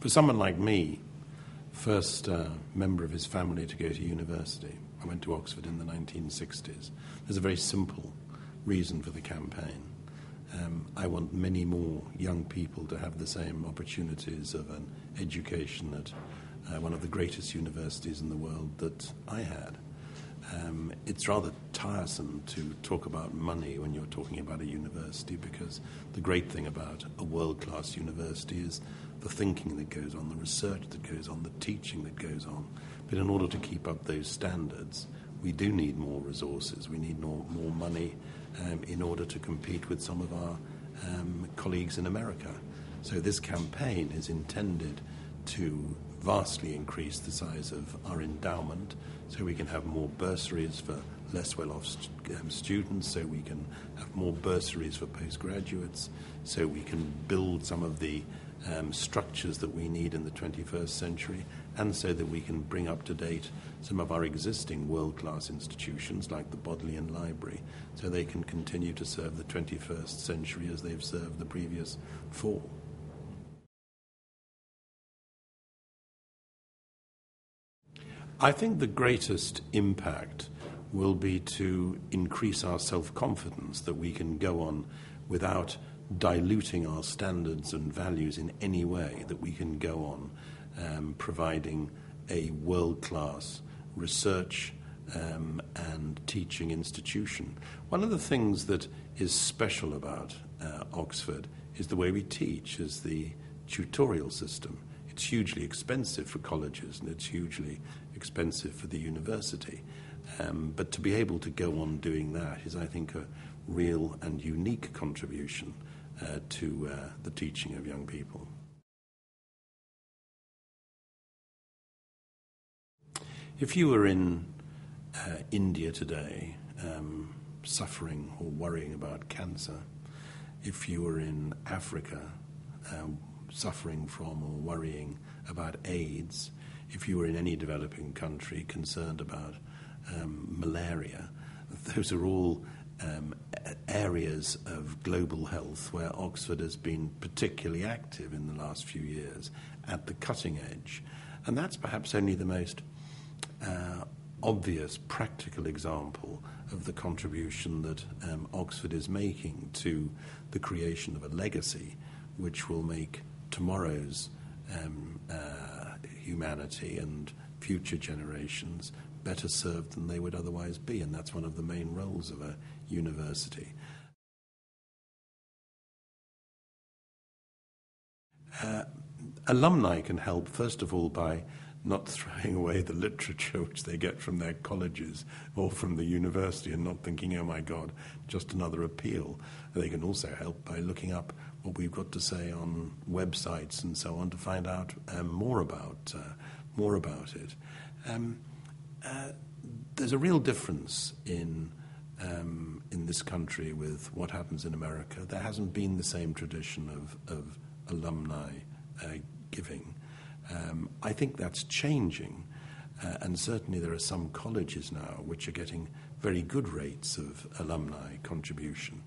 For someone like me, first uh, member of his family to go to university, I went to Oxford in the 1960s. There's a very simple reason for the campaign. Um, I want many more young people to have the same opportunities of an education at uh, one of the greatest universities in the world that I had. Um, it's rather tiresome to talk about money when you're talking about a university because the great thing about a world class university is the thinking that goes on, the research that goes on, the teaching that goes on. But in order to keep up those standards, we do need more resources, we need more, more money um, in order to compete with some of our um, colleagues in America. So this campaign is intended to vastly increase the size of our endowment so we can have more bursaries for less well off um, students, so we can have more bursaries for postgraduates, so we can build some of the um, structures that we need in the 21st century, and so that we can bring up to date some of our existing world class institutions like the Bodleian Library, so they can continue to serve the 21st century as they've served the previous four. I think the greatest impact will be to increase our self confidence that we can go on without diluting our standards and values in any way, that we can go on um, providing a world class research um, and teaching institution. One of the things that is special about uh, Oxford is the way we teach, is the tutorial system. It's hugely expensive for colleges and it's hugely expensive for the university. Um, but to be able to go on doing that is, I think, a real and unique contribution uh, to uh, the teaching of young people. If you were in uh, India today, um, suffering or worrying about cancer, if you were in Africa, uh, suffering from or worrying about AIDS, if you were in any developing country concerned about um, malaria, those are all um, areas of global health where Oxford has been particularly active in the last few years at the cutting edge. And that's perhaps only the most uh, obvious, practical example of the contribution that um, Oxford is making to the creation of a legacy which will make tomorrow's um, uh, humanity and future generations better served than they would otherwise be. And that's one of the main roles of a university. Uh, alumni can help, first of all, by not throwing away the literature which they get from their colleges or from the university and not thinking, oh my God, just another appeal. They can also help by looking up what we've got to say on websites and so on to find out um, more about uh, more about it. Um, uh, there's a real difference in um, in this country with what happens in America. There hasn't been the same tradition of, of alumni uh, giving. Um, I think that's changing, uh, and certainly there are some colleges now which are getting very good rates of alumni contribution.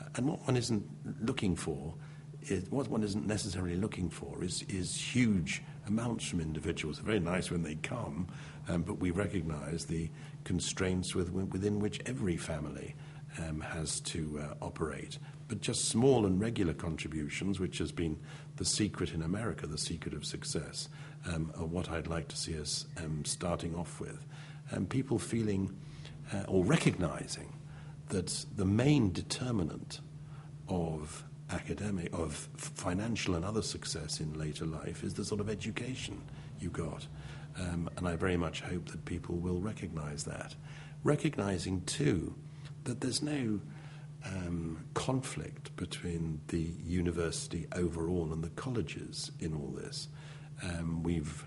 Uh, and what one isn't looking for, is, what one isn't necessarily looking for, is, is huge amounts from individuals. It's very nice when they come, um, but we recognise the constraints with, within which every family um, has to uh, operate. But just small and regular contributions, which has been the secret in America, the secret of success, um, are what I'd like to see us um, starting off with. And people feeling uh, or recognizing that the main determinant of academic, of financial and other success in later life is the sort of education you got. Um, and I very much hope that people will recognize that. Recognizing, too, that there's no um, conflict between the university overall and the colleges in all this. Um, we've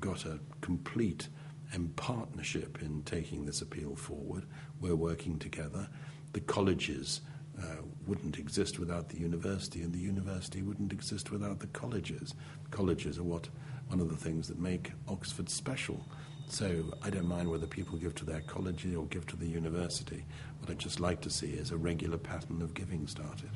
got a complete um, partnership in taking this appeal forward. We're working together. The colleges uh, wouldn't exist without the university, and the university wouldn't exist without the colleges. Colleges are what one of the things that make Oxford special. So I don't mind whether people give to their college or give to the university. What I'd just like to see is a regular pattern of giving started.